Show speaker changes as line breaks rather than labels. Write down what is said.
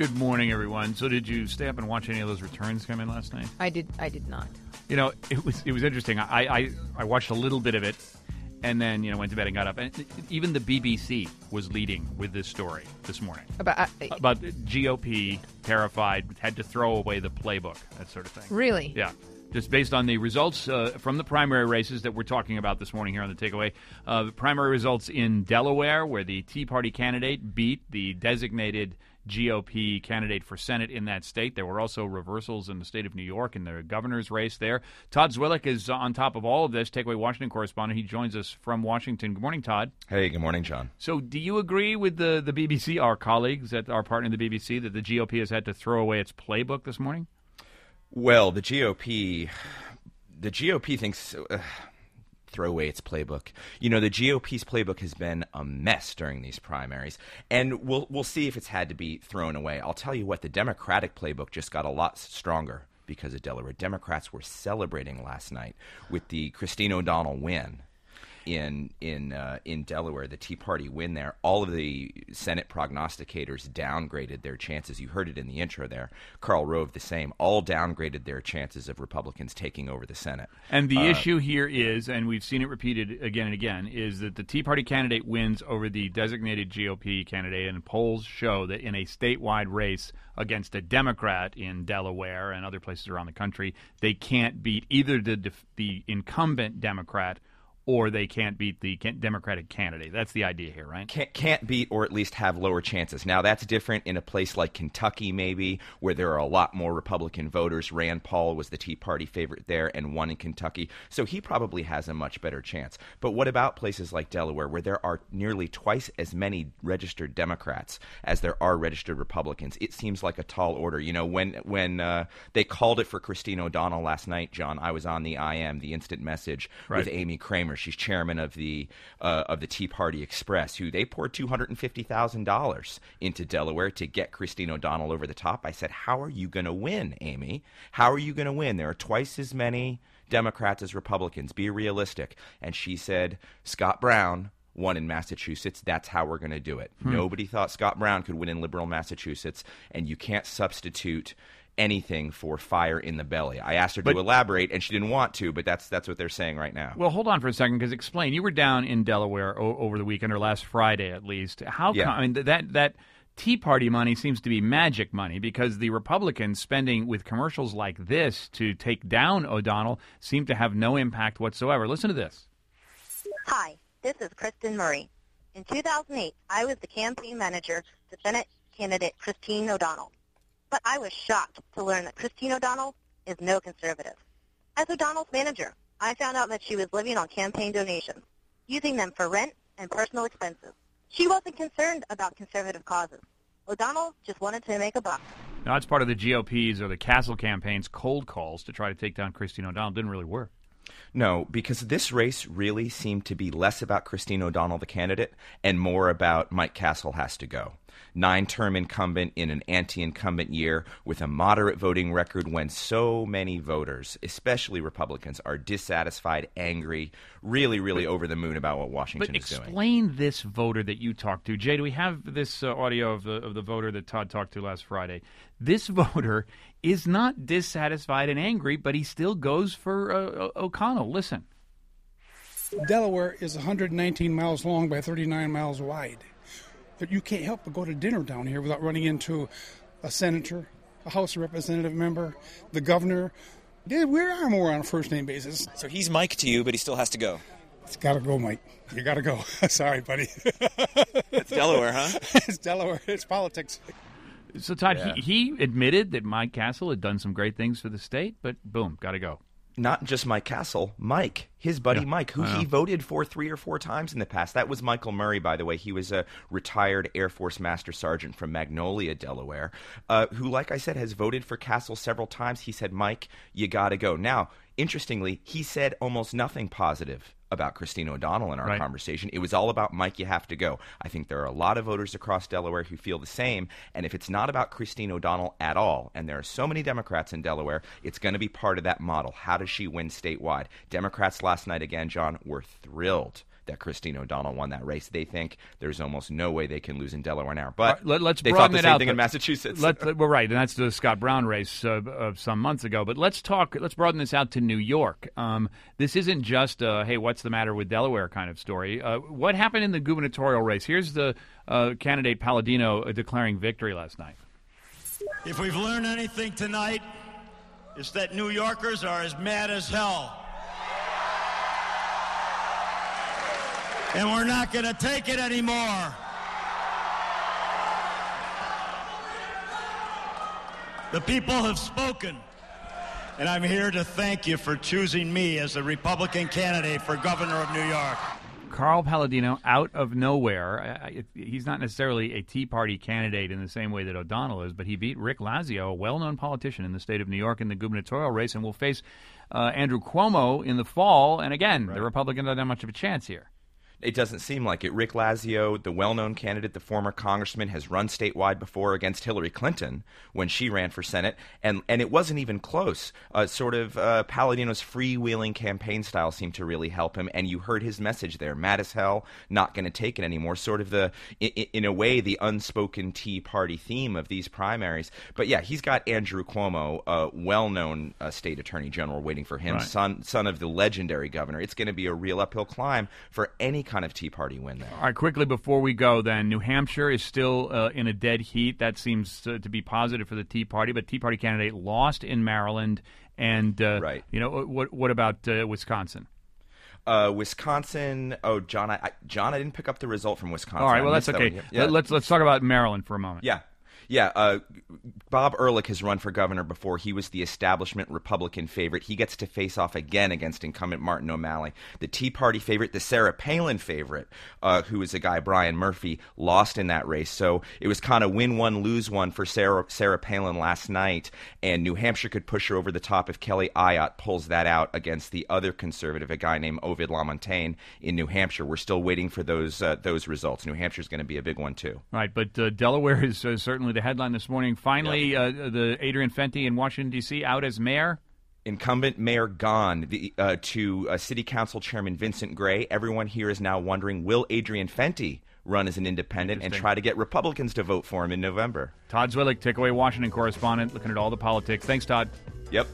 Good morning, everyone. So, did you stay up and watch any of those returns come in last night?
I did. I did not.
You know, it was it was interesting. I I, I watched a little bit of it, and then you know went to bed and got up. And even the BBC was leading with this story this morning
About uh,
about GOP terrified, had to throw away the playbook, that sort of thing.
really.
Yeah. Just based on the results uh, from the primary races that we're talking about this morning here on the takeaway. Uh, the primary results in Delaware, where the Tea Party candidate beat the designated GOP candidate for Senate in that state. There were also reversals in the state of New York in the governor's race there. Todd Zwillich is on top of all of this, Takeaway Washington correspondent. He joins us from Washington. Good morning, Todd.
Hey, good morning, John.
So, do you agree with the, the BBC, our colleagues at our partner in the BBC, that the GOP has had to throw away its playbook this morning?
Well, the GOP, the GOP thinks uh, throw away its playbook. You know, the GOP's playbook has been a mess during these primaries, and we'll we'll see if it's had to be thrown away. I'll tell you what, the Democratic playbook just got a lot stronger because of Delaware. Democrats were celebrating last night with the Christine O'Donnell win in in uh, in Delaware, the Tea Party win there, all of the Senate prognosticators downgraded their chances. You heard it in the intro there. Karl Rove the same. All downgraded their chances of Republicans taking over the Senate.
And the issue here is, and we've seen it repeated again and again, is that the Tea Party candidate wins over the designated GOP candidate, and polls show that in a statewide race against a Democrat in Delaware and other places around the country, they can't beat either the the incumbent Democrat or they can't beat the Democratic candidate. That's the idea here, right?
can't, can't beat or at least have lower chances. Now, that's different in a place like Kentucky, maybe, where there are a lot more Republican voters. Rand Paul was the Tea Party favorite there and won in Kentucky, so he probably has a much better chance. But what about places like Delaware, where there are nearly twice as many registered Democrats as there are registered Republicans? It seems like a tall order. You know, when when uh, they called it for Christine O'Donnell last night, John, I was on the IM, the instant message,
Right.
with Amy Kramer. She's chairman of the uh, of the Tea Party Express, who they poured two hundred and fifty thousand dollars into Delaware to get Christine O'Donnell over the top. I said, "How are you going to win, Amy? How are you going to win? There are twice as many Democrats as Republicans. Be realistic." And she said, "Scott Brown." Won in Massachusetts. That's how we're going to do it. Nobody thought Scott Brown could win in liberal Massachusetts, and you can't substitute anything for fire in the belly. I asked her
But-
to elaborate, and she didn't want to, but that's that's what they're saying right now.
Well, hold on for a second, because explain. You were down in Delaware o- over the weekend, or last Friday at least. How?
Yeah.
Come, I mean, th- that that Tea Party money seems to be magic money because the Republicans spending with commercials like this to take down O'Donnell seem to have no impact whatsoever. Listen to this.
Hi, this is Kristen Murray. In 2008, I was the campaign manager to Senate candidate Christine O'Donnell. But I was shocked to learn that Christine O'Donnell is no conservative. As O'Donnell's manager, I found out that she was living on campaign donations, using them for rent and personal expenses. She wasn't concerned about conservative causes. O'Donnell just wanted to make a buck.
Now, that's part of the GOP's or the Castle campaign's cold calls to try to take down Christine O'Donnell. Didn't really work.
No, because this race really seemed to be less about Christine O'Donnell, the candidate, and more about Mike Castle has to go. Nine term incumbent in an anti incumbent year with a moderate voting record when so many voters, especially Republicans, are dissatisfied, angry, really, really over the moon about what Washington
But
is doing.
explain this voter that you talked to, Jay. Do we have this uh, audio of the of the voter that Todd talked to last Friday? This voter is not dissatisfied and angry, but he still goes for uh, O'Donnell. Listen.
Delaware is 119 miles long by 39 miles wide. But you can't help but go to dinner down here without running into a senator, a House Representative member, the governor. Yeah, we are more on a first name basis.
So he's Mike to you, but he still has to go.
It's got to go, Mike. You got to go. Sorry, buddy.
It's Delaware, huh?
it's Delaware. It's politics.
So Todd,
Yeah.
he, he admitted that Mike Castle had done some great things for the state, but boom, got to go.
Not just Mike Castle, Mike, his buddy
Yeah,
Mike, who he voted for three or four times in the past. That was Michael Murray, by the way. He was a retired Air Force Master Sergeant from Magnolia, Delaware, uh, who, like I said, has voted for Castle several times. He said, Mike, you got to go. Now, interestingly, he said almost nothing positive about Christine O'Donnell in our
Right.
conversation. It was all about Mike, you have to go. I think there are a lot of voters across Delaware who feel the same. And if it's not about Christine O'Donnell at all, and there are so many Democrats in Delaware, it's going to be part of that model. How does she win statewide? Democrats last night, again, John, were thrilled that Christine O'Donnell won that race. They think there's almost no way they can lose in Delaware now. But
Let, us
they
broaden
thought the
it
same
out.
thing
but
in Massachusetts.
Let, well, right, and that's the Scott Brown race uh, of some months ago. But let's talk. Let's broaden this out to New York. Um, this isn't just a "Hey, what's the matter with Delaware?" kind of story. Uh, what happened in the gubernatorial race? Here's the uh, candidate Paladino uh, declaring victory last night.
If we've learned anything tonight, it's that New Yorkers are as mad as hell. And we're not going to take it anymore. The people have spoken. And I'm here to thank you for choosing me as the Republican candidate for governor of New York.
Carl Paladino out of nowhere. I- I- He's not necessarily a Tea Party candidate in the same way that O'Donnell is, but he beat Rick Lazio, a well-known politician in the state of New York, in the gubernatorial race, and will face uh, Andrew Cuomo in the fall. And again, the Republicans don't have much of a chance here.
It doesn't seem like it. Rick Lazio, the well known candidate, the former congressman, has run statewide before against Hillary Clinton when she ran for Senate, and, and it wasn't even close. Uh, sort of uh, Paladino's freewheeling campaign style seemed to really help him, and you heard his message there mad as hell, not going to take it anymore. Sort of the, in, in a way, the unspoken Tea Party theme of these primaries. But yeah, he's got Andrew Cuomo, a well known uh, state attorney general, waiting for him,
Right.
son, son of the legendary governor. It's going to be a real uphill climb for any kind of Tea Party win there.
All right, quickly before we go, then New Hampshire is still uh, in a dead heat. That seems to, to be positive for the Tea Party, but Tea Party candidate lost in Maryland, and uh,
Right.
You know what? What about uh, Wisconsin?
Uh, Wisconsin. Oh, John, I, I, John, I didn't pick up the result from Wisconsin.
All right, well that's
that
okay.
Yeah.
Let's let's talk about Maryland for a moment.
Yeah. Yeah, uh, Bob Ehrlich has run for governor before. He was the establishment Republican favorite. He gets to face off again against incumbent Martin O'Malley. The Tea Party favorite, the Sarah Palin favorite, uh, who is a guy, Brian Murphy, lost in that race. So it was kind of win one, lose one for Sarah, Sarah Palin last night. And New Hampshire could push her over the top if Kelly Ayotte pulls that out against the other conservative, a guy named Ovide Lamontagne in New Hampshire. We're still waiting for those uh, those results. New Hampshire's going to be a big one, too.
Right, but uh, Delaware is uh, certainly headline this morning. Finally, uh, the Adrian Fenty in Washington D.C. out as mayor.
incumbent mayor gone the, uh, to uh, city council chairman Vincent Gray. Everyone here is now wondering will Adrian Fenty run as an independent and try to get Republicans to vote for him in November?
Todd Zwillich, Takeaway Washington correspondent, looking at all the politics. Thanks, Todd.
Yep.